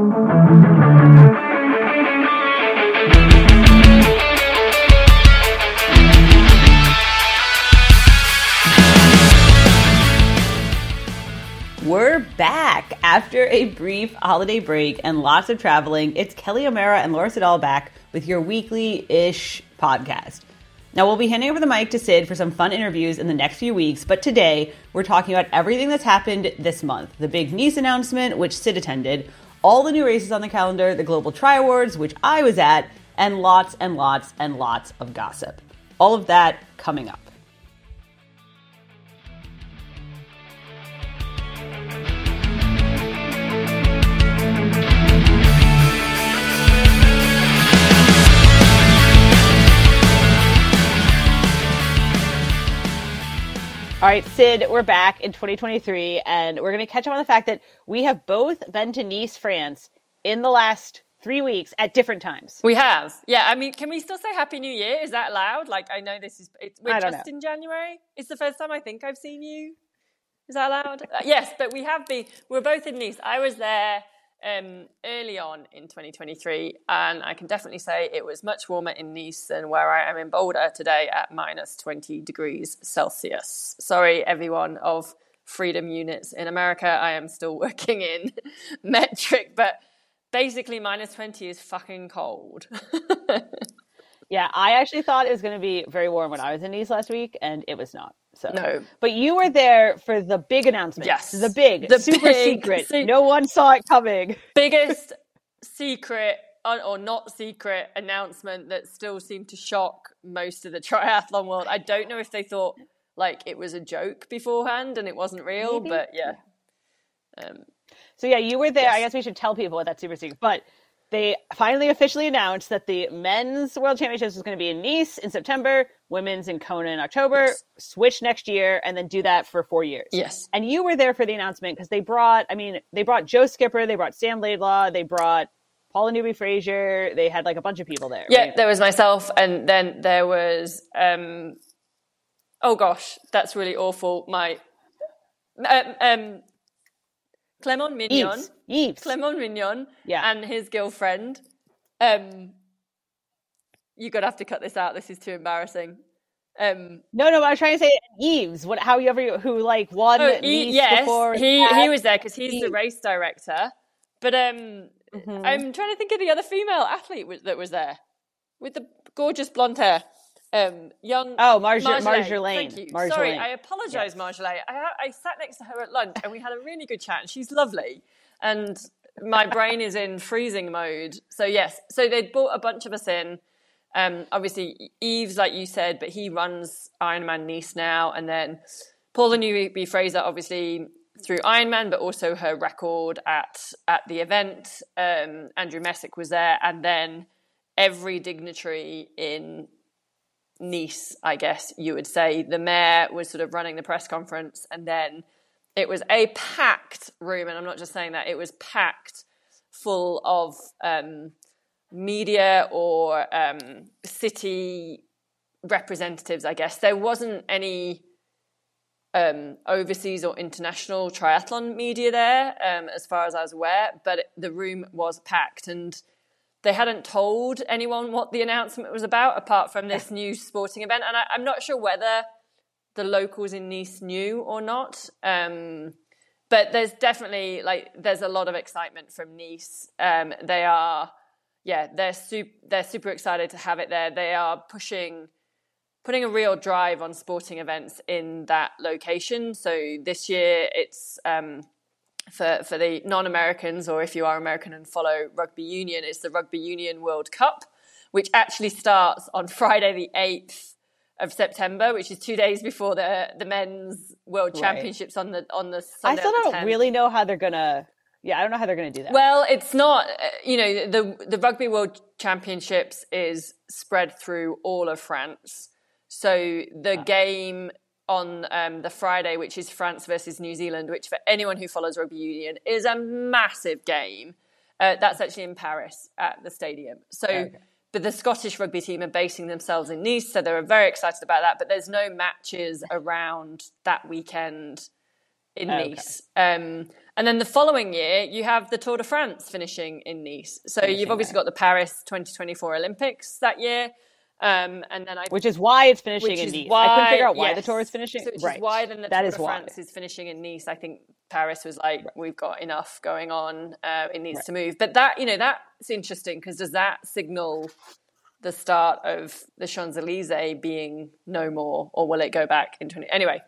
We're back after a brief holiday break and lots of traveling. It's Kelly O'Mara and Laura Siddall back with your weekly ish podcast. Now, we'll be handing over the mic to Sid for some fun interviews in the next few weeks, but today we're talking about everything that's happened this month the big Nice announcement, which Sid attended, all the new races on the calendar, the Global Tri Awards, which I was at, and lots and lots and lots of gossip. All of that coming up. All right, Sid, we're back in 2023, and we're going to catch up on the fact that we have both been to Nice, France in the last three weeks at different times. We have. Yeah, I mean, can we still say Happy New Year? Is that allowed? Like, I know this is, it's, we're just know. in January. It's the first time I think I've seen you. Is that allowed? Uh, yes, but we have been, we're both in Nice. I was there um, early on in 2023, and I can definitely say it was much warmer in Nice than where I am in Boulder today at minus 20 degrees Celsius. Sorry, everyone of freedom units in America. I am still working in metric, but basically, minus 20 is fucking cold. yeah, I actually thought it was going to be very warm when I was in Nice last week, and it was not. So no, but you were there for the big announcement. Yes, the big, the super big, secret. Se- no one saw it coming. Biggest secret or not secret announcement that still seemed to shock most of the triathlon world. I don't know if they thought like it was a joke beforehand and it wasn't real, Maybe. but yeah. Um, so yeah, you were there. Yes. I guess we should tell people what that super secret. But they finally officially announced that the men's world championships was going to be in Nice in September, women's in Kona in October, yes. switch next year, and then do that for four years. Yes. And you were there for the announcement because they brought, I mean, they brought Joe Skipper, they brought Sam Laidlow, they brought Paula Newby Fraser, they had like a bunch of people there. Yeah, right? there was myself, and then there was, um, oh gosh, that's really awful. My, um, um Clement Mignon. Yves. Yves. Clement Mignon yeah. and his girlfriend. Um, you're gonna have to cut this out. This is too embarrassing. Um, no, no, I was trying to say Yves. What? However, who like won? Oh, he, yes, before he he was there because he's Yves. the race director. But um, mm-hmm. I'm trying to think of the other female athlete that was there with the gorgeous blonde hair um, young. Oh, Marjolaine. Marjorie Thank you. Marjorie Sorry, I apologise, yes. Marjorie. I, I sat next to her at lunch and we had a really good chat. And she's lovely, and my brain is in freezing mode. So yes, so they brought a bunch of us in. Um, obviously, Yves, like you said, but he runs Ironman Nice now, and then Paula Newby Fraser, obviously through Ironman, but also her record at at the event. Um, Andrew Messick was there, and then every dignitary in Nice, I guess you would say. The mayor was sort of running the press conference, and then it was a packed room, and I'm not just saying that, it was packed full of um, media or um, city representatives, I guess. There wasn't any um, overseas or international triathlon media there, um, as far as I was aware, but the room was packed. And they hadn't told anyone what the announcement was about apart from this new sporting event. And I, am not sure whether the locals in Nice knew or not. Um, but there's definitely like there's a lot of excitement from Nice. Um, they are, yeah, they're super, they're super excited to have it there. They are pushing, putting a real drive on sporting events in that location. So this year it's um, for, for the non Americans, or if you are American and follow rugby union, it's the Rugby Union World Cup, which actually starts on Friday, the 8th of September, which is two days before the the men's World right. Championships on the on the Sunday. I still don't really know how they're gonna. Yeah, I don't know how they're going to do that. Well, it's not. Uh, you know, the the Rugby World Championships is spread through all of France. So the ah. game on um, the Friday, which is France versus New Zealand, which for anyone who follows rugby union is a massive game. Uh, that's actually in Paris at the stadium. So, okay. but the Scottish rugby team are basing themselves in Nice, so they're very excited about that. But there's no matches around that weekend in Okay. Nice. Um, and then the following year, you have the Tour de France finishing in Nice. So Finishing you've obviously there. got the Paris 2024 Olympics that year. Um, and then I Which is why it's finishing in Nice. why I couldn't figure out why the tour is finishing. So which right. is why then the That Tour is de why. France is finishing in Nice. I think Paris was like, we've got enough going on. Uh, it needs to move. But that you know that's interesting because does that signal the start of the Champs Elysees being no more, or will it go back in twenty? Anyway,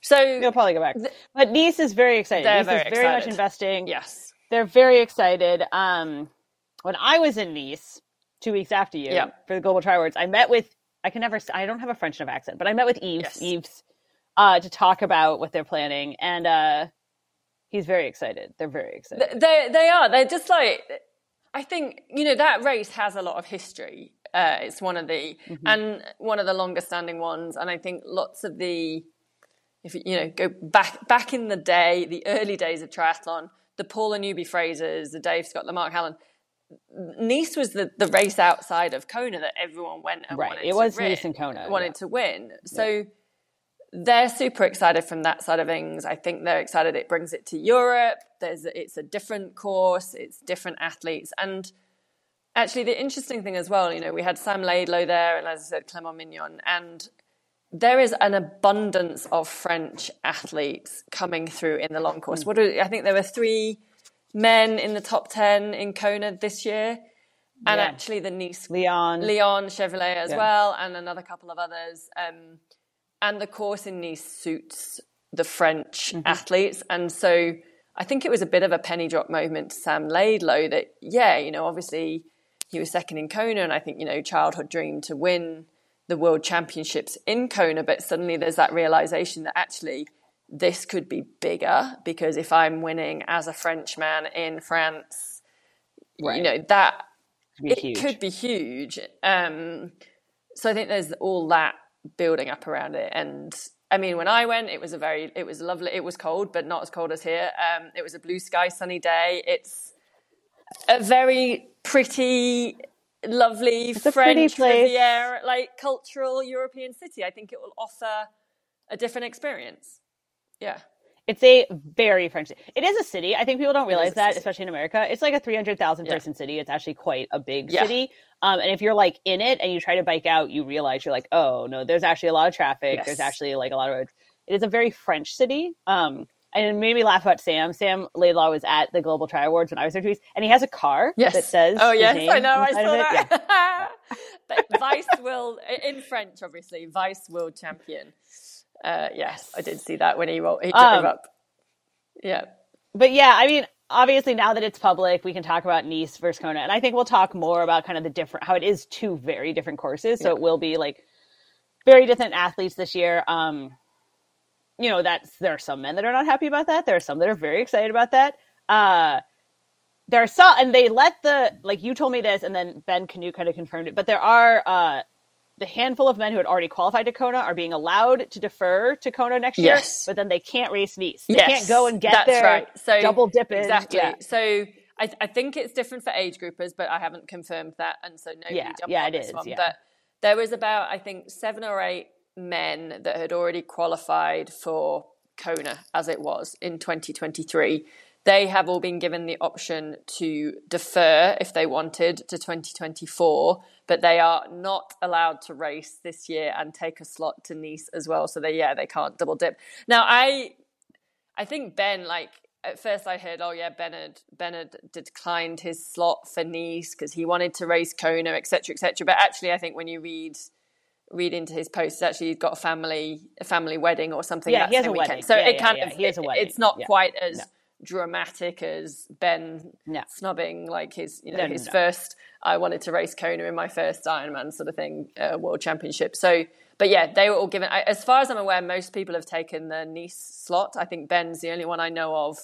so They'll probably go back. But Nice is very excited. They're Nice very is very much excited. investing. yes, They're very excited. Um, when I was in Nice two weeks after you for the Global Tri Awards, I met with I can never I don't have a French enough accent, but I met with Yves Yes. Yves uh, to talk about what they're planning, and uh, he's very excited. They're very excited. they they are. They're just like I think you know that race has a lot of history. Uh, it's one of the and one of the longest standing ones, and I think lots of the if you know go back back in the day, the early days of triathlon, the Paula Newby Frasers, the Dave Scott, the Mark Allen. Nice was the, the race outside of Kona that everyone went and Right. wanted It to was win- Nice and Kona, wanted yeah. to win. So they're super excited from that side of things. I think they're excited it brings it to Europe. There's it's a different course, it's different athletes, and actually the interesting thing as well, you know, we had Sam Laidlow there, and as I said, Clement Mignon, and there is an abundance of French athletes coming through in the long course. What do, I think there were three men in the top ten in Kona this year, and Yeah. actually the Nice Leon. Leon Chevalier as Yeah. well, and another couple of others. Um, and the course in Nice suits the French Mm-hmm. athletes, and so I think it was a bit of a penny drop moment to Sam Laidlow that yeah, you know, obviously he was second in Kona, and I think you know childhood dream to win the world championships in Kona, but suddenly there's that realization that actually this could be bigger because if I'm winning as a Frenchman in France, Right. you know that Could be it huge. could be huge. Um, so I think there's all that building up around it. And I mean, when I went, it was a very, it was lovely. It was cold, but not as cold as here. Um, it was a blue sky, sunny day. It's a very pretty, lovely pretty French. Riviera, like cultural European city. I think it will offer a different experience. Yeah. It's a very French. It is a city. I think people don't realize that, city. especially in America. It's like a three hundred thousand Yeah. person city. It's actually quite a big Yeah. city. Um, and if you're like in it and you try to bike out, you realize you're like, oh no, there's actually a lot of traffic. Yes. There's actually like a lot of roads. It is a very French city. Um, and it made me laugh about Sam. Sam Laidlow was at the Global Tri Awards when I was there weeks, and he has a car Yes. that says, "Oh yes, I know, I saw it. Yeah. that." Vice will, in French, obviously, Vice world champion. Uh, yes, I did see that when he rolled, he drove Um, up. Yeah, but yeah, I mean, obviously now that it's public, we can talk about Nice versus Kona, and I think we'll talk more about kind of the different how it is two very different courses. So it will be like very different athletes this year. Um, you know, that's there are some men that are not happy about that. There are some that are very excited about that. Uh, there are some, and they let the like you told me this, and then Ben Kanute kind of confirmed it. But there are uh, the handful of men who had already qualified to Kona are being allowed to defer to Kona next year, Yes. but then they can't race Nice. They yes, can't go and get that's there. right. So double dip dipping. exactly. Yeah. So I, I think it's different for age groupers, but I haven't confirmed that, and so nobody Yeah, jumped yeah, on it this is, one. yeah. But there was about I think seven or eight men that had already qualified for Kona as it was in 2023. They have all been given the option to defer if they wanted to 2024, but they are not allowed to race this year and take a slot to Nice as well. So they, yeah, they can't double dip. Now, I, I think Ben, like at first I heard, oh yeah, Ben had, ben had declined his slot for Nice because he wanted to race Kona, etc., etc. But actually, I think when you read read into his posts, actually he's got a family a family wedding or something. Yeah, that he has a weekend. wedding. So Yeah, it yeah, kind yeah, of he has a it- wedding. it's not quite as No. dramatic as Ben No. snubbing like his you know No, his first. I wanted to race Kona in my first Ironman sort of thing, uh, World Championship. So, but yeah, they were all given. I- As far as I'm aware, most people have taken the Nice slot. I think Ben's the only one I know of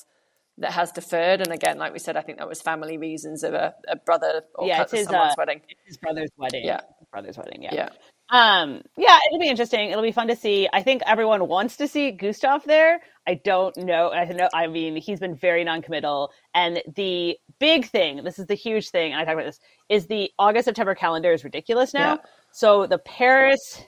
that has deferred. And again, like we said, I think that was family reasons of a, a brother or Yeah, his, someone's uh, wedding. His brother's wedding. Yeah. Brother's wedding. Yeah. Yeah. Um, yeah, it'll be interesting. It'll be fun to see. I think everyone wants to see Gustav there. I don't know. I know. I mean, he's been very non-committal. And the big thing, this is the huge thing, and I talk about this, is the August September calendar is ridiculous now. Yeah. So the Paris,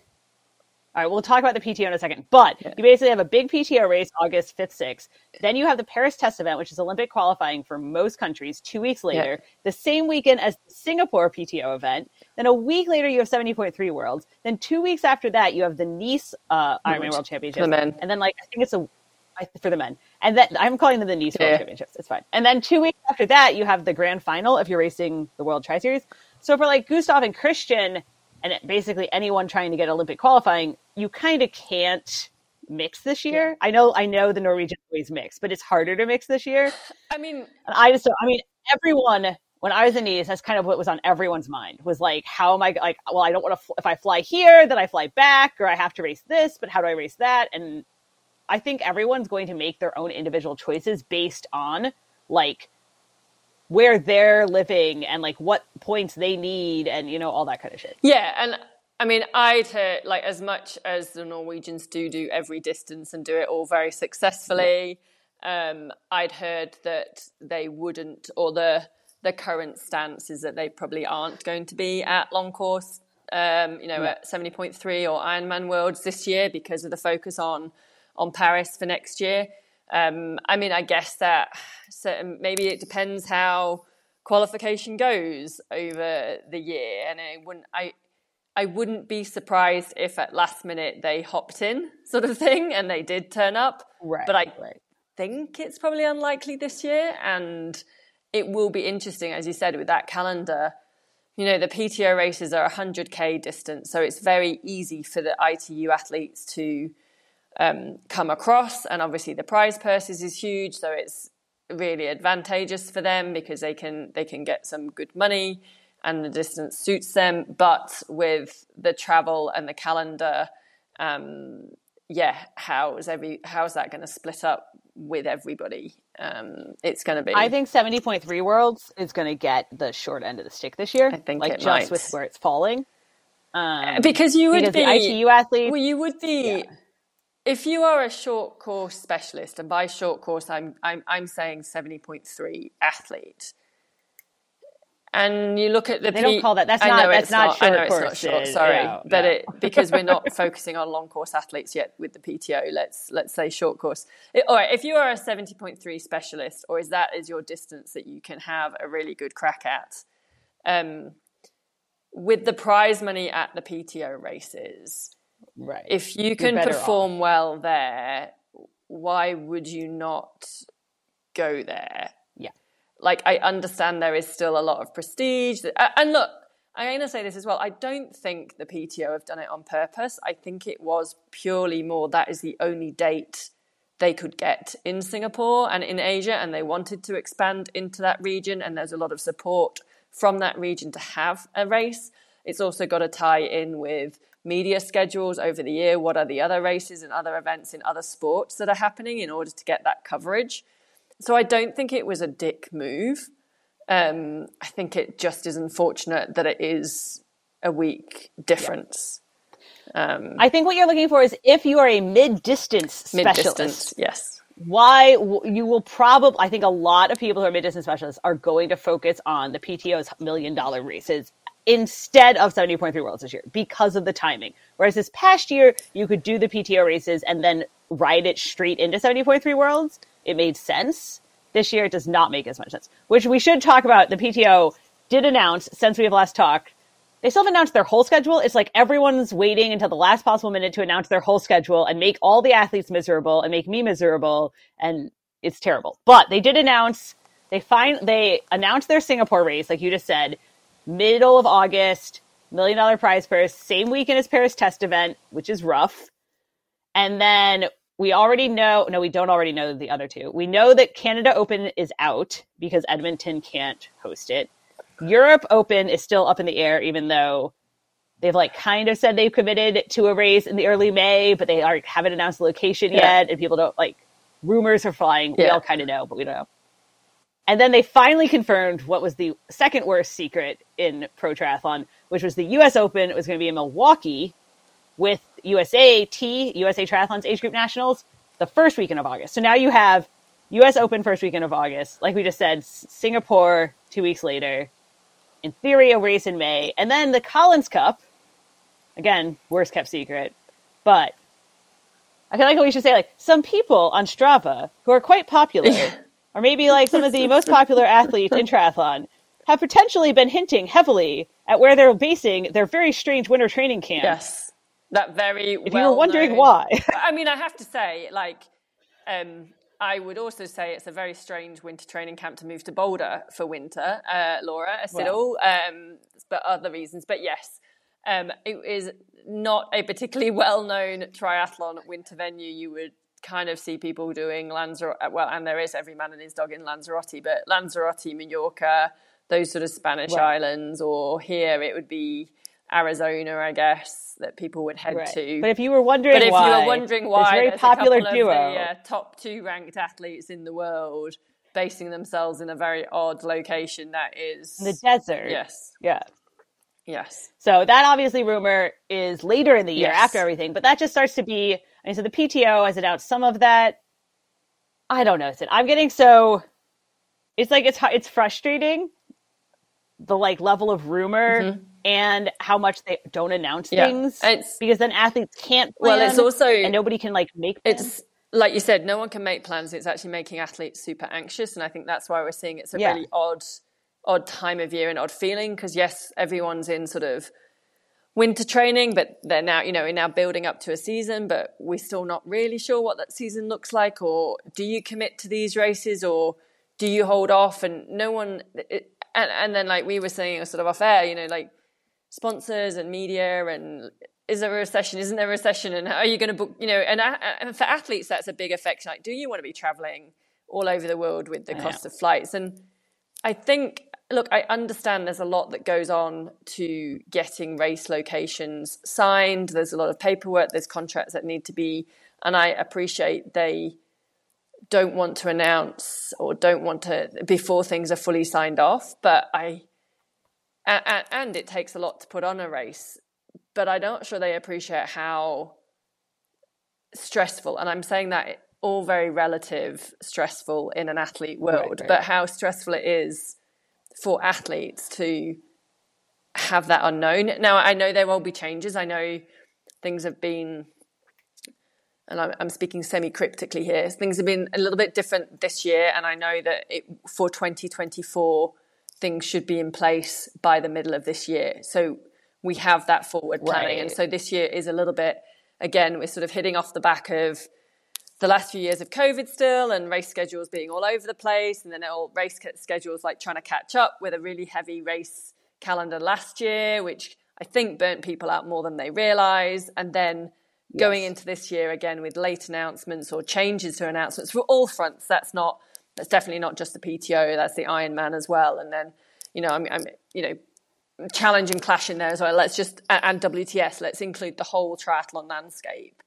All right, we'll talk about the PTO in a second. But you basically have a big PTO race August 5th, 6th. Then you have the Paris test event, which is Olympic qualifying for most countries, two weeks later, Yeah. the same weekend as the Singapore PTO event. Then a week later, you have 70.3 Worlds. Then two weeks after that, you have the Nice uh, Ironman World Championship. the men. And then, like, I think it's a for the men. And then I'm calling them the Nice World Yeah. Championships. It's fine. And then two weeks after that, you have the grand final if you're racing the World Tri Series. So for like Gustav and Christian, and basically anyone trying to get Olympic qualifying, you kind of can't mix this year. I know, I know the Norwegian always mix, but it's harder to mix this year. I mean, And I just, I mean, everyone when I was in Nice, that's kind of what was on everyone's mind was like, how am I like? Well, I don't want to. Fl- if I fly here, then I fly back, or I have to race this, but how do I race that? And I think everyone's going to make their own individual choices based on like where they're living and like what points they need and you know all that kind of shit. Yeah, and I mean, I'd heard like as much as the Norwegians do do every distance and do it all very successfully. Um, I'd heard that they wouldn't, or the the current stance is that they probably aren't going to be at long course. Um, you know, Yeah. at seventy point three or Ironman Worlds this year because of the focus on on Paris for next year. Um, I mean, I guess that certain, maybe it depends how qualification goes over the year, and I wouldn't I I wouldn't be surprised if at last minute they hopped in, sort of thing, and they did turn up. Right. But I right. think it's probably unlikely this year, and it will be interesting, as you said, with that calendar. You know, the PTO races are 100k distance, so it's very easy for the ITU athletes to um, come across, and obviously the prize purses is huge, so it's really advantageous for them because they can they can get some good money, and the distance suits them. But with the travel and the calendar, um, yeah, how's every how's that going to split up with everybody? Um, it's going to be. I think 70.3 Worlds is going to get the short end of the stick this year. I think like it just might. with where it's falling. Um, because you would because be ITU athlete. Well, you would be if you are a short course specialist, and by short course, I'm I'm I'm saying seventy point three athlete. And you look at the They don't call that- that's I not- that's it's not I know short it's not short. Sorry, but it because we're not focusing on long course athletes yet with the PTO. Let's let's say short course. It- all right, if you are a seventy point three specialist, or is that is your distance that you can have a really good crack at? Um, with the prize money at the PTO races, right. if you can perform well there, why would you not go there? Like, I understand there is still a lot of prestige. And look, I'm going to say this as well. I don't think the PTO have done it on purpose. I think it was purely more that is the only date they could get in Singapore and in Asia, and they wanted to expand into that region. And there's a lot of support from that region to have a race. It's also got to tie in with media schedules over the year. What are the other races and other events in other sports that are happening in order to get that coverage? So I don't think it was a dick move. Um, I think it just is unfortunate that it is a week difference. I think what you're looking for is if you are a mid-distance specialist. Mid specialist, distance, yes. why you will probably i think a lot of people who are mid-distance specialists are going to focus on the pto's million dollar races instead of 70.3 worlds this year because of the timing whereas this past year you could do the pto races and then ride it straight into 70.3 worlds it made sense this year it does not make as much sense which we should talk about the pto did announce since we have last talked they still haven't announced their whole schedule. It's like everyone's waiting until the last possible minute to announce their whole schedule and make all the athletes miserable and make me miserable. And it's terrible. But they did announce they find they announced their Singapore race, like you just said, middle of August, million dollar prize purse, same weekend as Paris test event, which is rough. And then we already know, no, we don't already know the other two. We know that Canada Open is out because Edmonton can't host it. Europe Open is still up in the air, even though they've like kind of said they've committed to a race in the early May, but they are, haven't announced the location Yeah. yet, and people don't like rumors are flying. We all kind of know, but we don't know. And then they finally confirmed what was the second worst secret in pro triathlon, which was the U.S. Open. It was going to be in Milwaukee with USA T, USA Triathlon's age group nationals, the first weekend of August. So now you have U.S. Open first weekend of August, like we just said, Singapore two weeks later. In theory, a race in May, and then the Collins Cup. Again, worst kept secret. but I feel like we should say like some people on Strava who are quite popular, or maybe like some of the most popular athletes in triathlon, have potentially been hinting heavily at where they're basing their very strange winter training camp. Yes, that very. If you were wondering why, I mean, I have to say, like, um, I would also say it's a very strange winter training camp to move to Boulder for winter, uh, Laura Siddall, well. um, but other reasons. But yes, um, it is not a particularly well-known triathlon winter venue. You would kind of see people doing Lanzarote, well, and there is every man and his dog in Lanzarote, but Lanzarote, Mallorca, those sort of Spanish right. islands, or here it would be Arizona, I guess, that people would head right. to. But if you were wondering, but if why, you were wondering why, very popular duo, the, uh, top two ranked athletes in the world basing themselves in a very odd location that is in the desert. Yes. Yeah. Yes. So that obviously rumor is later in the year yes. after everything, but that just starts to be. I mean, so the PTO has announced some of that. I don't know. I'm getting so. It's like it's it's frustrating. The like level of rumor mm-hmm. And how much they don't announce yeah. things it's, because then athletes can't. well, it's also and nobody can like make. Plans. It's like you said, no one can make plans. It's actually making athletes super anxious, and I think that's why we're seeing it's a yeah. really odd odd time of year and odd feeling because yes, everyone's in sort of winter training, but they're now, you know, we're now building up to a season, but we're still not really sure what that season looks like. Or do you commit to these races or do you hold off? And no one, it, and, and then like we were saying sort of off air, you know, like sponsors and media and is there a recession? Isn't there a recession? And are you going to book, you know, and, and for athletes, that's a big effect. Like, do you want to be traveling all over the world with the cost of flights? And I think look, I understand there's a lot that goes on to getting race locations signed. There's a lot of paperwork, there's contracts that need to be, and I appreciate they don't want to announce or don't want to before things are fully signed off. But I, and, and it takes a lot to put on a race, but I'm not sure they appreciate how stressful, and I'm saying that all very relative stressful in an athlete world, right, right. but how stressful it is for athletes to have that unknown. Now, I know there will be changes. I know things have been, and I'm, I'm speaking semi cryptically here, things have been a little bit different this year. And I know that it, for 2024, things should be in place by the middle of this year. So we have that forward planning. Right. And so this year is a little bit, again, we're sort of hitting off the back of the last few years of COVID still and race schedules being all over the place, and then all race schedules like trying to catch up with a really heavy race calendar last year, which I think burnt people out more than they realize. And then yes. going into this year again with late announcements or changes to announcements for all fronts. That's not that's definitely not just the PTO. That's the Ironman as well. And then you know I'm, I'm you know challenge and clash in there as well. Let's just and WTS. Let's include the whole triathlon landscape.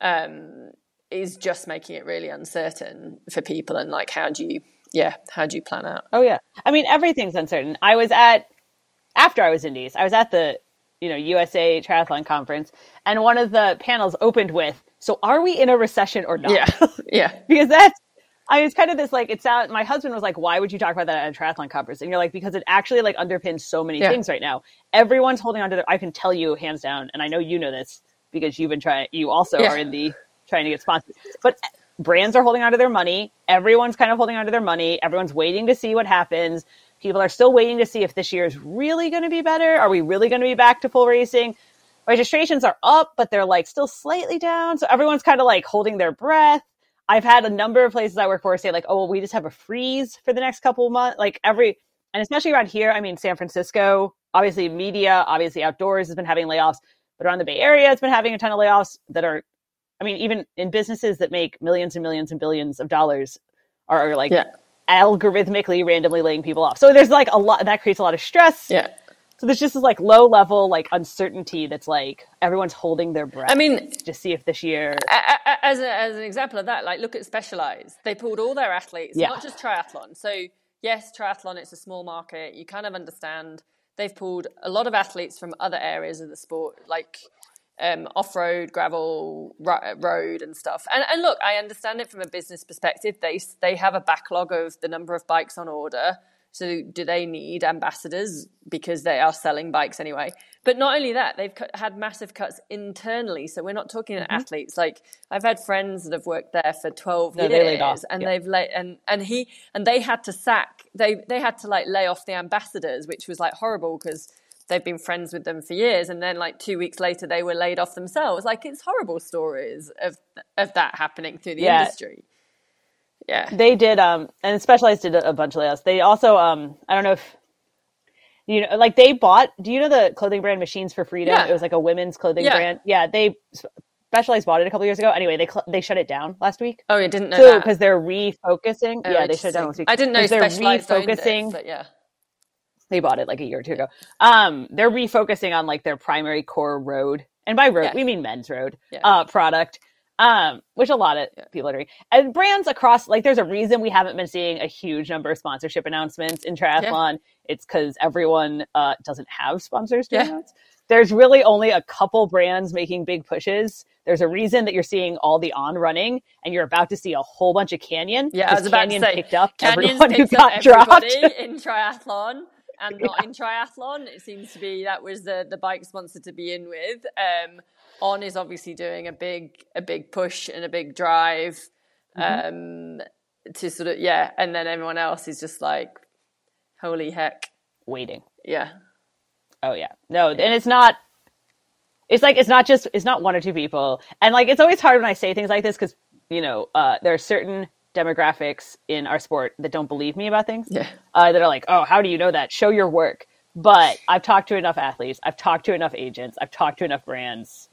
Um, is just making it really uncertain for people and like how do you yeah how do you plan out oh yeah i mean everything's uncertain i was at after i was in Nice, i was at the you know usa triathlon conference and one of the panels opened with so are we in a recession or not yeah yeah because that's I mean, it's kind of this like it's out. My husband was like, "Why would you talk about that at a triathlon conference?" And you're like, "Because it actually like underpins so many yeah. things right now. Everyone's holding on to. Their, I can tell you hands down, and I know you know this because you've been trying. You also yeah. are in the trying to get sponsors. But eh, brands are holding onto their money. Everyone's kind of holding onto their money. Everyone's waiting to see what happens. People are still waiting to see if this year is really going to be better. Are we really going to be back to full racing? Registrations are up, but they're like still slightly down. So everyone's kind of like holding their breath. I've had a number of places I work for say like, oh, well, we just have a freeze for the next couple of months. Like every, and especially around here, I mean, San Francisco, obviously media, obviously outdoors has been having layoffs, but around the Bay Area, it's been having a ton of layoffs that are I mean, even in businesses that make millions and millions and billions of dollars are, are like yeah. algorithmically randomly laying people off. So there's like a lot that creates a lot of stress. Yeah. So there's just this like low level like uncertainty that's like everyone's holding their breath. I mean, to see if this year, as a, as an example of that, like look at Specialized. They pulled all their athletes, yeah. not just triathlon. So yes, triathlon it's a small market. You kind of understand. They've pulled a lot of athletes from other areas of the sport, like um, off road, gravel, road, and stuff. And, and look, I understand it from a business perspective. They they have a backlog of the number of bikes on order, So do they need ambassadors because they are selling bikes anyway? But not only that, they've cut, had massive cuts internally. So we're not talking mm-hmm. athletes. Like I've had friends that have worked there for twelve no, years, and yeah. they've let and and he and they had to sack. They they had to like lay off the ambassadors, which was like horrible because they've been friends with them for years and then like two weeks later they were laid off themselves like it's horrible stories of of that happening through the yeah. industry yeah they did um and specialized did a bunch of layoffs they also um i don't know if you know like they bought do you know the clothing brand machines for freedom yeah. it was like a women's clothing yeah. brand yeah they Specialized bought it a couple years ago. Anyway, they cl- they shut it down last week. Oh, you didn't know so, because they're refocusing. Oh, yeah, they shut it down last week. I didn't know they're refocusing. It, but yeah, they bought it like a year or two ago. Um, they're refocusing on like their primary core road, and by road yes. we mean men's road yeah. uh, product. Um, which a lot of yeah. people are doing, and brands across like there's a reason we haven't been seeing a huge number of sponsorship announcements in triathlon. Yeah. It's because everyone uh, doesn't have sponsors to announce. There's really only a couple brands making big pushes. There's a reason that you're seeing all the on running, and you're about to see a whole bunch of Canyon. Yeah, I was about Canyon to say, picked up Canyon's everyone who got dropped in triathlon and not yeah. in triathlon. It seems to be that was the the bike sponsor to be in with. Um, On is obviously doing a big a big push and a big drive mm-hmm. um, to sort of yeah, and then everyone else is just like, holy heck, waiting. Yeah. Oh yeah, no, and it's not. It's like it's not just it's not one or two people, and like it's always hard when I say things like this because you know uh, there are certain demographics in our sport that don't believe me about things. Yeah. Uh, that are like, oh, how do you know that? Show your work. But I've talked to enough athletes. I've talked to enough agents. I've talked to enough brands.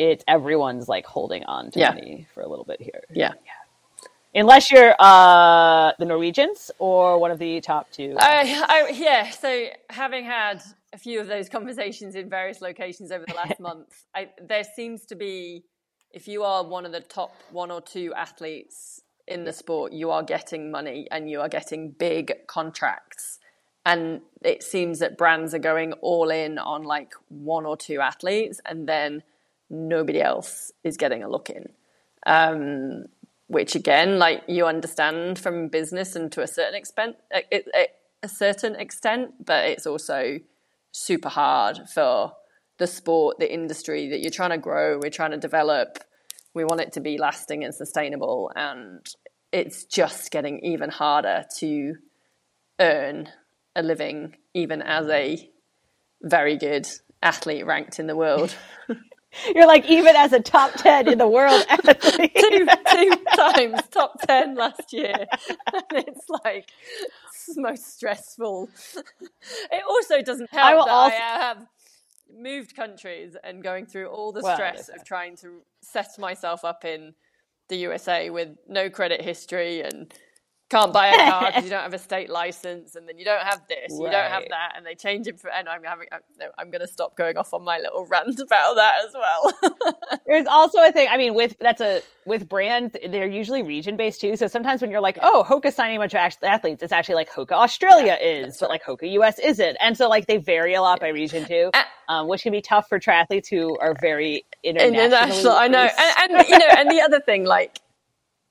It's everyone's like holding on to yeah. me for a little bit here. Yeah. yeah. Unless you're uh, the Norwegians or one of the top two. I, I, yeah. So having had a few of those conversations in various locations over the last month, I, there seems to be, if you are one of the top one or two athletes in the sport, you are getting money and you are getting big contracts. And it seems that brands are going all in on like one or two athletes, and then nobody else is getting a look in. Um, which again, like you understand from business and to a certain extent, a, a, a certain extent, but it's also super hard for the sport, the industry that you're trying to grow, we're trying to develop. We want it to be lasting and sustainable, and it's just getting even harder to earn a living, even as a very good athlete ranked in the world. You're like even as a top ten in the world athlete. two, two times top ten last year, and it's like it's most stressful. It also doesn't help I that also... I uh, have moved countries and going through all the stress of trying to set myself up in the USA with no credit history and can't buy a car because you don't have a state license, and then you don't have this, right. you don't have that, and they change it. For, and I'm having, I'm, no, I'm going to stop going off on my little rant about that as well. There's also a thing. I mean, with that's a with brands, they're usually region based too. So sometimes when you're like, oh, Hoka signing a bunch of athletes, it's actually like Hoka Australia yeah, is, but like Hoka US isn't, and so like they vary a lot by region too, uh, um, which can be tough for triathletes who are very international. international I know, and, and you know, and the other thing, like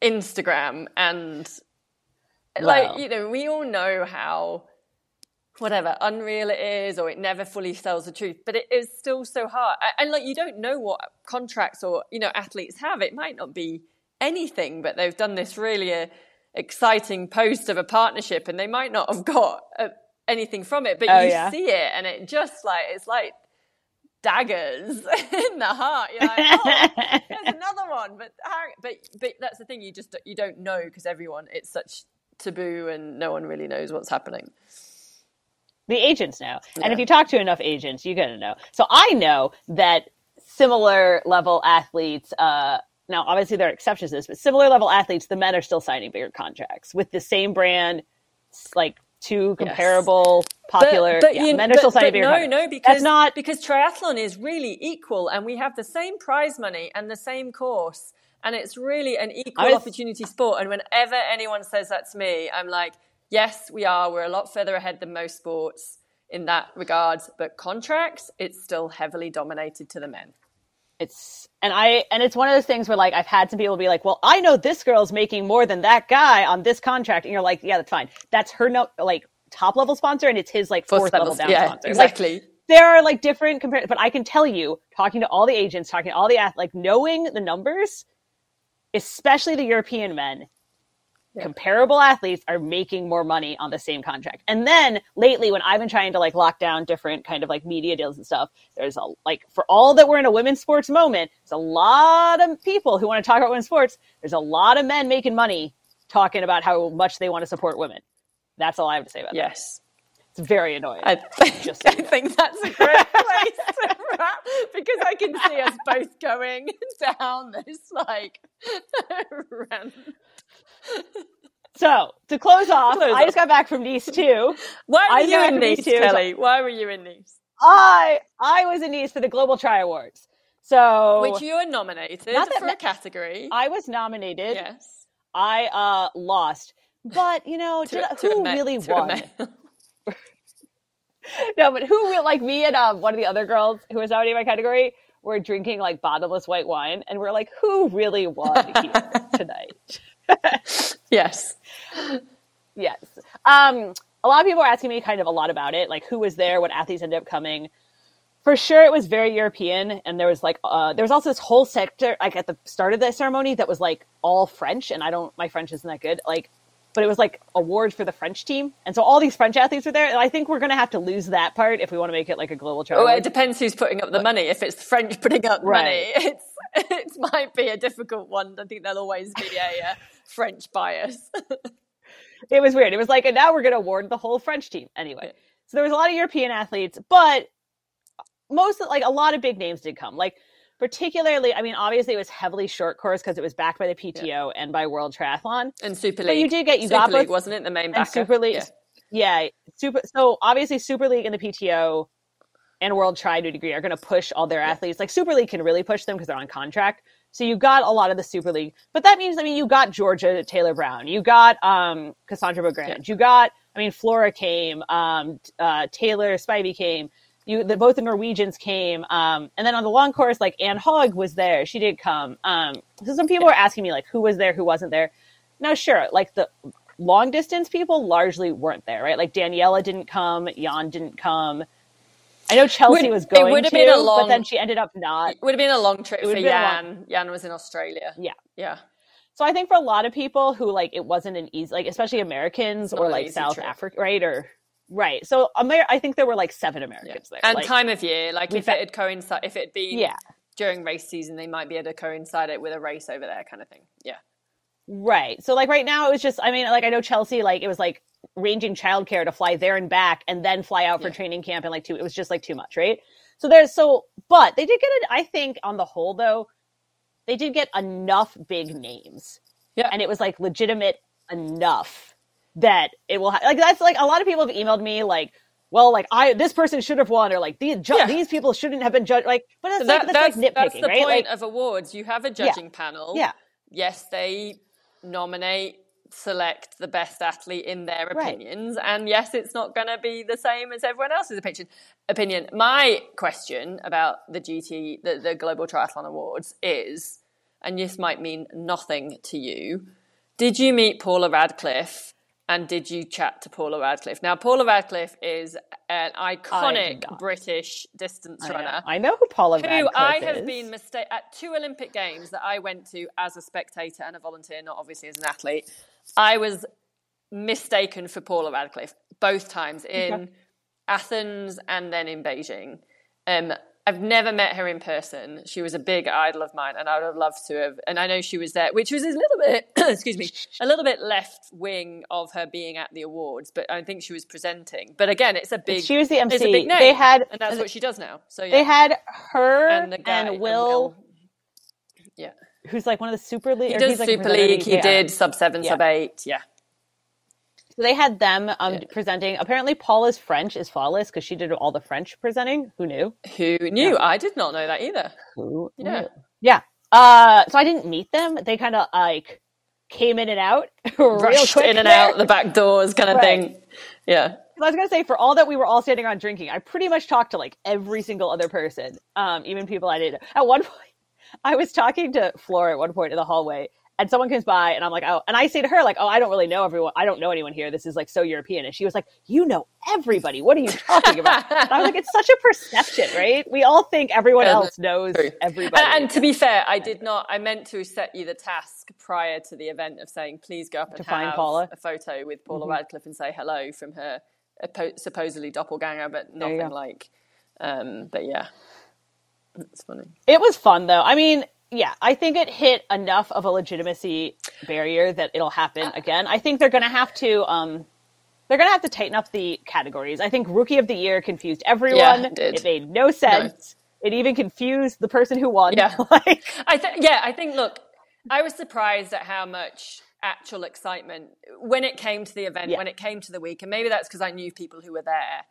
Instagram and like you know we all know how whatever unreal it is or it never fully tells the truth but it is still so hard. And like you don't know what contracts or you know athletes have. It might not be anything but they've done this really uh, exciting post of a partnership and they might not have got uh, anything from it but oh, you yeah. see it and it just like it's like daggers in the heart. You're like oh there's another one. But but but that's the thing you just you don't know because everyone it's such taboo and no one really knows what's happening. The agents know. Yeah. And if you talk to enough agents, you're going to know. So I know that similar level athletes, uh, now obviously there are exceptions to this, but similar level athletes, the men are still signing bigger contracts with the same brand, like two comparable yes. popular but, but yeah, you, men are but, still signing bigger no contracts. no because That's not because triathlon is really equal and we have the same prize money and the same course and it's really an equal opportunity sport. And whenever anyone says that to me, I'm like, yes, we are. We're a lot further ahead than most sports in that regard. But contracts, it's still heavily dominated to the men. It's and I and it's one of those things where like I've had some people be like, well, I know this girl's making more than that guy on this contract, and you're like, yeah, that's fine. That's her no like top level sponsor and it's his like fourth, level, down yeah, sponsor. Like, exactly. there are like different compare, but I can tell you, talking to all the agents, talking to all the ath- like knowing the numbers, especially the European men, comparable athletes are making more money on the same contract. And then lately, when I've been trying to like lock down different kind of like media deals and stuff, there's a like for all that we're in a women's sports moment, there's a lot of people who want to talk about women's sports. There's a lot of men making money talking about how much they want to support women. That's all I have to say about Yes. that. It's very annoying. I think, Just so I think that's a great place to wrap because I can see us both going down this like rant. So to close off, Close I off. just got back from Nice too. Why I were you in Nice, too. Kelly? Why were you in Nice? I I was in Nice for the Global Tri Awards. So Which you were nominated for ma- a category. I was nominated. yes. I uh lost. But you know, To- did, to who admit- really won? No, but who re- like me and um, one of the other girls who was nominated in my category were drinking like bottomless white wine, and we're like, who really won here tonight? yes. Yes. Um, a lot of people are asking me kind of a lot about it, like who was there, what athletes ended up coming. For sure, it was very European, and there was like uh, there was also this whole sector like at the start of the ceremony that was like all French, and I don't my French isn't that good, like, but it was like awards for the French team, and so all these French athletes were there, and I think we're gonna have to lose that part if we want to make it like a global Well, challenge. it depends who's putting up the money. If it's the French putting up Right. money, it's it might be a difficult one. I think there'll always be a uh, French bias. it was weird. It was like, and now we're going to award the whole French team anyway. So there was a lot of European athletes, but most like a lot of big names did come. Like particularly, I mean, obviously it was heavily short course because it was backed by the PTO and by World Triathlon. and Super League. But you did get you Super got League, both wasn't it? The main and backer. Super League. Yeah. Yeah, super. So obviously, Super League and the PTO and World Tri to a degree are going to push all their athletes. Like Super League can really push them because they're on contract. So you got a lot of the Super League, but that means I mean you got Georgia Taylor Brown, you got um, Cassandra Beaugrand, you got I mean Flora came, um, uh, Taylor Spivey came. You, the, both the Norwegians came, um, and then on the long course, like Anne Haug was there. She did come. Um, so some people were asking me like who was there, who wasn't there. No, sure, like the long distance people largely weren't there, right? Like Daniela didn't come, Jan didn't come. I know Chelsea Would- was it going would have to, been a long, but then she ended up not. It would have been a long trip for would have been a long- Jan. Jan was in Australia. Yeah. Yeah. So I think for a lot of people who like it wasn't an easy, like especially Americans or like South trip. Africa, right? Or right. So Amer- I think there were like seven Americans there. And Like, time of year, like if fa- it had coincide, if it had been Yeah. during race season, they might be able to coincide it with a race over there, kind of thing. Yeah. Right. So like right now it was just I mean like I know Chelsea like it was like ranging childcare to fly there and back and then fly out for Yeah. training camp and like two it was just like too much, right? So there's so but they did get it I think on the whole though they did get enough big names. Yeah. And it was like legitimate enough that it will ha- like that's like a lot of people have emailed me like well like I this person should have won or like these ju- Yeah. these people shouldn't have been judged like but that's That- like that's, like nitpicking, that's the right? point Like of awards. You have a judging panel. yeah. Yes, they nominate, select the best athlete in their Right. opinions, and yes, it's not going to be the same as everyone else's opinion. Opinion. My question about the GT, the, the Global Triathlon Awards, is, and this might mean nothing to you. Did you meet Paula Radcliffe? And did you chat to Paula Radcliffe? Now, Paula Radcliffe is an iconic. British distance I know. runner I know who Paula who Radcliffe I have is. been mistake at two Olympic Games that I went to as a spectator and a volunteer, not obviously as an athlete. I was mistaken for Paula Radcliffe both times in Athens and then in Beijing. Um, I've never met her in person. She was a big idol of mine, and I would have loved to have. And I know she was there, which was a little bit, excuse me, a little bit left wing of her being at the awards. But I think she was presenting. But again, it's a big. She was the MC. name. They had and that's what she does now. So yeah. They had her and and, the guy Will, yeah. who's like one of the Super League. He does like Super. League. He Yeah. did sub seven, Yeah. sub eight. Yeah. So they had them um, presenting. Apparently, Paula's French is flawless because she did all the French presenting. Who knew? Who knew? I did not know that either. Who Yeah. knew? Yeah. Uh, so I didn't meet them. They kind of like came in and out real Rushed quick in and there. out the back doors, kind of Right. thing. Yeah. I was gonna say, for all that we were all standing around drinking, I pretty much talked to like every single other person, um, even people I didn't. At one point, I was talking to Flora at one point in the hallway, and someone comes by and I'm like, oh, and I say to her, like, oh, I don't really know everyone. I don't know anyone here. This is like so European. And she was like, you know everybody. What are you talking about? and I was like, it's such a perception, right? We all think everyone Yeah, else knows True. everybody. And, and to be fair, I did not. I meant to set you the task prior to the event of saying, please go up and To find have Paula? a photo with Paula Mhm. Radcliffe and say hello from her supposedly doppelganger, but nothing like. Um, but yeah, it's funny. It was fun though. I mean, yeah, I think it hit enough of a legitimacy barrier that it'll happen again. I think they're going to have to um they're going to have to tighten up the categories. I think rookie of the year confused everyone. it did. made no sense. It even confused the person who won. Yeah. like, I think, yeah, I think. Look, I was surprised at how much actual excitement when it came to the event, Yeah. when it came to the week, and maybe that's because I knew people who were there.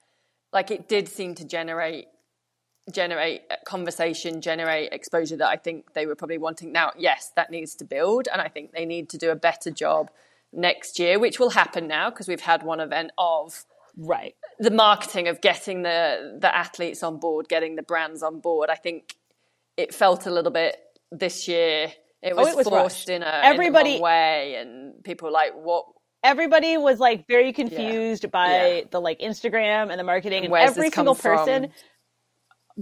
Like it did seem to generate generate uh, conversation, generate exposure that I think they were probably wanting. Now, yes, that needs to build, and I think they need to do a better job next year, which will happen now because we've had one event of right. the marketing of getting the the athletes on board, getting the brands on board. I think it felt a little bit this year. It oh, was, Oh, it was forced rushed. in a Everybody- in way, and people were like, "What? Everybody was like very confused by Yeah. the like Instagram and the marketing and Where's every single person from?"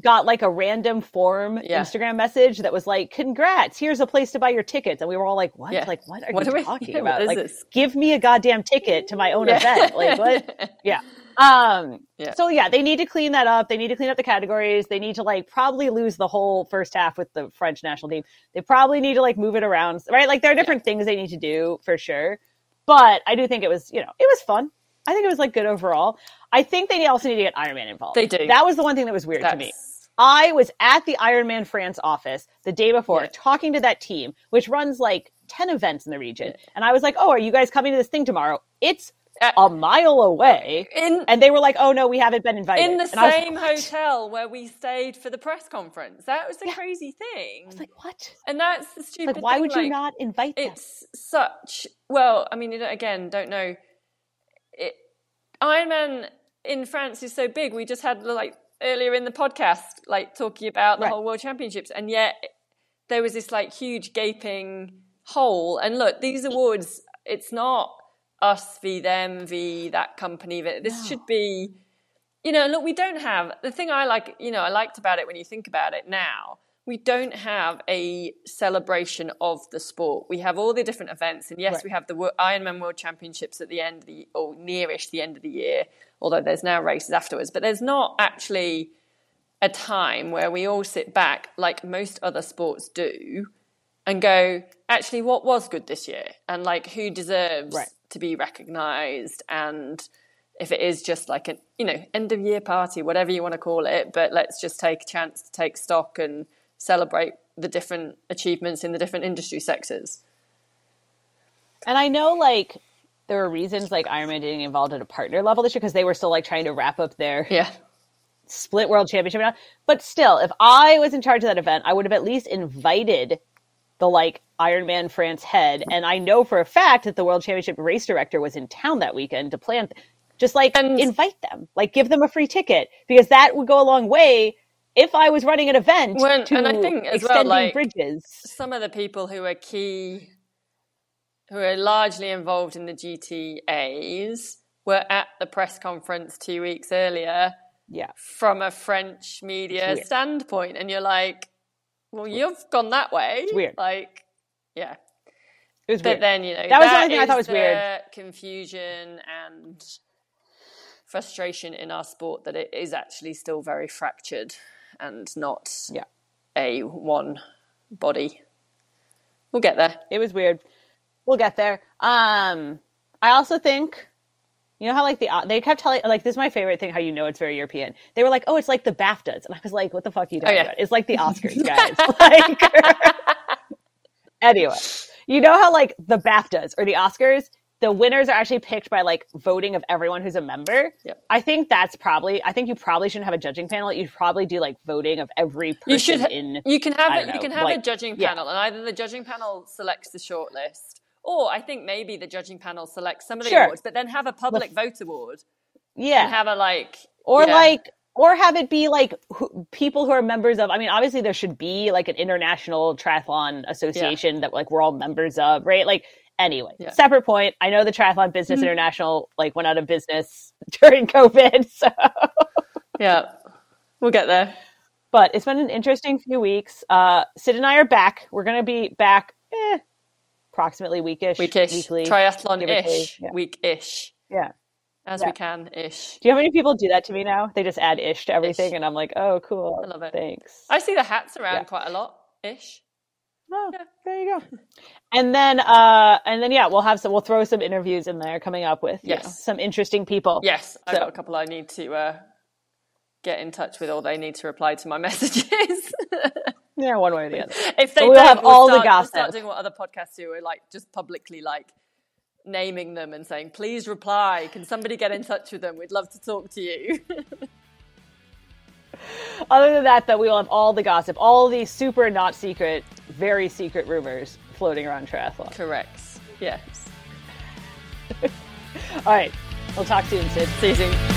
Got like a random form Yeah. Instagram message that was like, "Congrats! Here's a place to buy your tickets," and we were all like, "What? Yeah. Like, what are What you are we- talking what about? Like, this?" give me a goddamn ticket to my own Yeah. event! Like, what? yeah." Um. Yeah. So yeah, they need to clean that up. They need to clean up the categories. They need to like probably lose the whole first half with the French national team. They probably need to like move it around, right? Like there are different things they need to do for sure. But I do think it was, you know, it was fun. I think it was like good overall. I think they also need to get Ironman involved. They do. That was the one thing that was weird to me. I was at the Ironman France office the day before Yeah. talking to that team, which runs like 10 events in the region. And I was like, Oh, are you guys coming to this thing tomorrow? It's Uh, a mile away. in And they were like, Oh, no, we haven't been invited. in the And same like, hotel where we stayed for the press conference. That was the crazy thing. I was like, What? and that's the stupid Like, why thing, would you not invite them? it's such well i mean again don't know ironman in france is so big we just had like earlier in the podcast like talking about the Right. whole world championships and yet there was this like huge gaping hole and look these awards it's not us v them v that company v- this No. should be you know look we don't have the thing i like you know i liked about it when you think about it now we don't have a celebration of the sport we have all the different events and yes Right. we have the ironman world championships at the end of the or nearish the end of the year although there's now races afterwards but there's not actually a time where we all sit back like most other sports do and go, actually, what was good this year? And like, who deserves Right. to be recognized? And if it is just like an, you know, end of year party, whatever you want to call it, but let's just take a chance to take stock and celebrate the different achievements in the different industry sectors. And I know like there were reasons like Ironman didn't involved at a partner level this year because they were still like trying to wrap up their Yeah. split world championship. But still, if I was in charge of that event, I would have at least invited the like Ironman France head. And I know for a fact that the world championship race director was in town that weekend to plan. Just like And- invite them, like give them a free ticket because that would go a long way. If I was running an event Well, to and I think as well, extending like- bridges, some of the people who are key, who are largely involved in the GTAs, were at the press conference two weeks earlier yeah, from a French media weird. standpoint, and you're like, well, you've gone that way. It's weird. Like, yeah. it was But weird. then, you know, That was the only thing I thought was weird. Confusion and frustration in our sport that it is actually still very fractured and not yeah. a one body. We'll get there. it was weird. We'll get there. Um, I also think, you know how like the they kept telling like this is my favorite thing. How you know it's very European. They were like, oh, it's like the BAFTAs, and I was like, what the fuck are you talking yeah. about? It's like the Oscars, guys. like, anyway, you know how like the BAFTAs or the Oscars. The winners are actually picked by like voting of everyone who's a member. Yep. I think that's probably. I think you probably shouldn't have a judging panel. You'd probably do like voting of every person You should. ha- in. you can have I it. don't You can have a like- judging yeah. panel, and either the judging panel selects the shortlist, or I think maybe the judging panel selects some of the Sure. awards, but then have a public vote award Yeah, have a like or yeah. like or have it be like who, people who are members of i mean obviously there should be like an international triathlon association yeah. that like we're all members of right like anyway yeah. separate point i know the triathlon business mm-hmm. international like went out of business during covid so yeah we'll get there but it's been an interesting few weeks uh sid and i are back we're gonna be back eh, approximately weekish weekish weekly triathlon-ish yeah. week-ish yeah as yeah. we can ish. Do you know how many people do that to me now? They just add ish to everything, ish. and I'm like, oh, cool. I love it. Thanks. I see the hats around yeah. quite a lot. Ish. Oh, yeah. there you go. and then, uh, and then, yeah, we'll have some. We'll throw some interviews in there coming up with yes. Know, some interesting people. Yes, I've got a couple I need to uh, get in touch with, or they need to reply to my messages. yeah, one way or the other. If they we'll have we'll all start, the gossip. We'll start doing what other podcasts do, we're like just publicly, like naming them and saying, please reply. Can somebody get in touch with them? We'd love to talk to you. Other than that, though, we will have all the gossip, all the super not secret, very secret rumors floating around triathlon. Correct. Yes. all right. We'll talk soon, Sid. See you soon.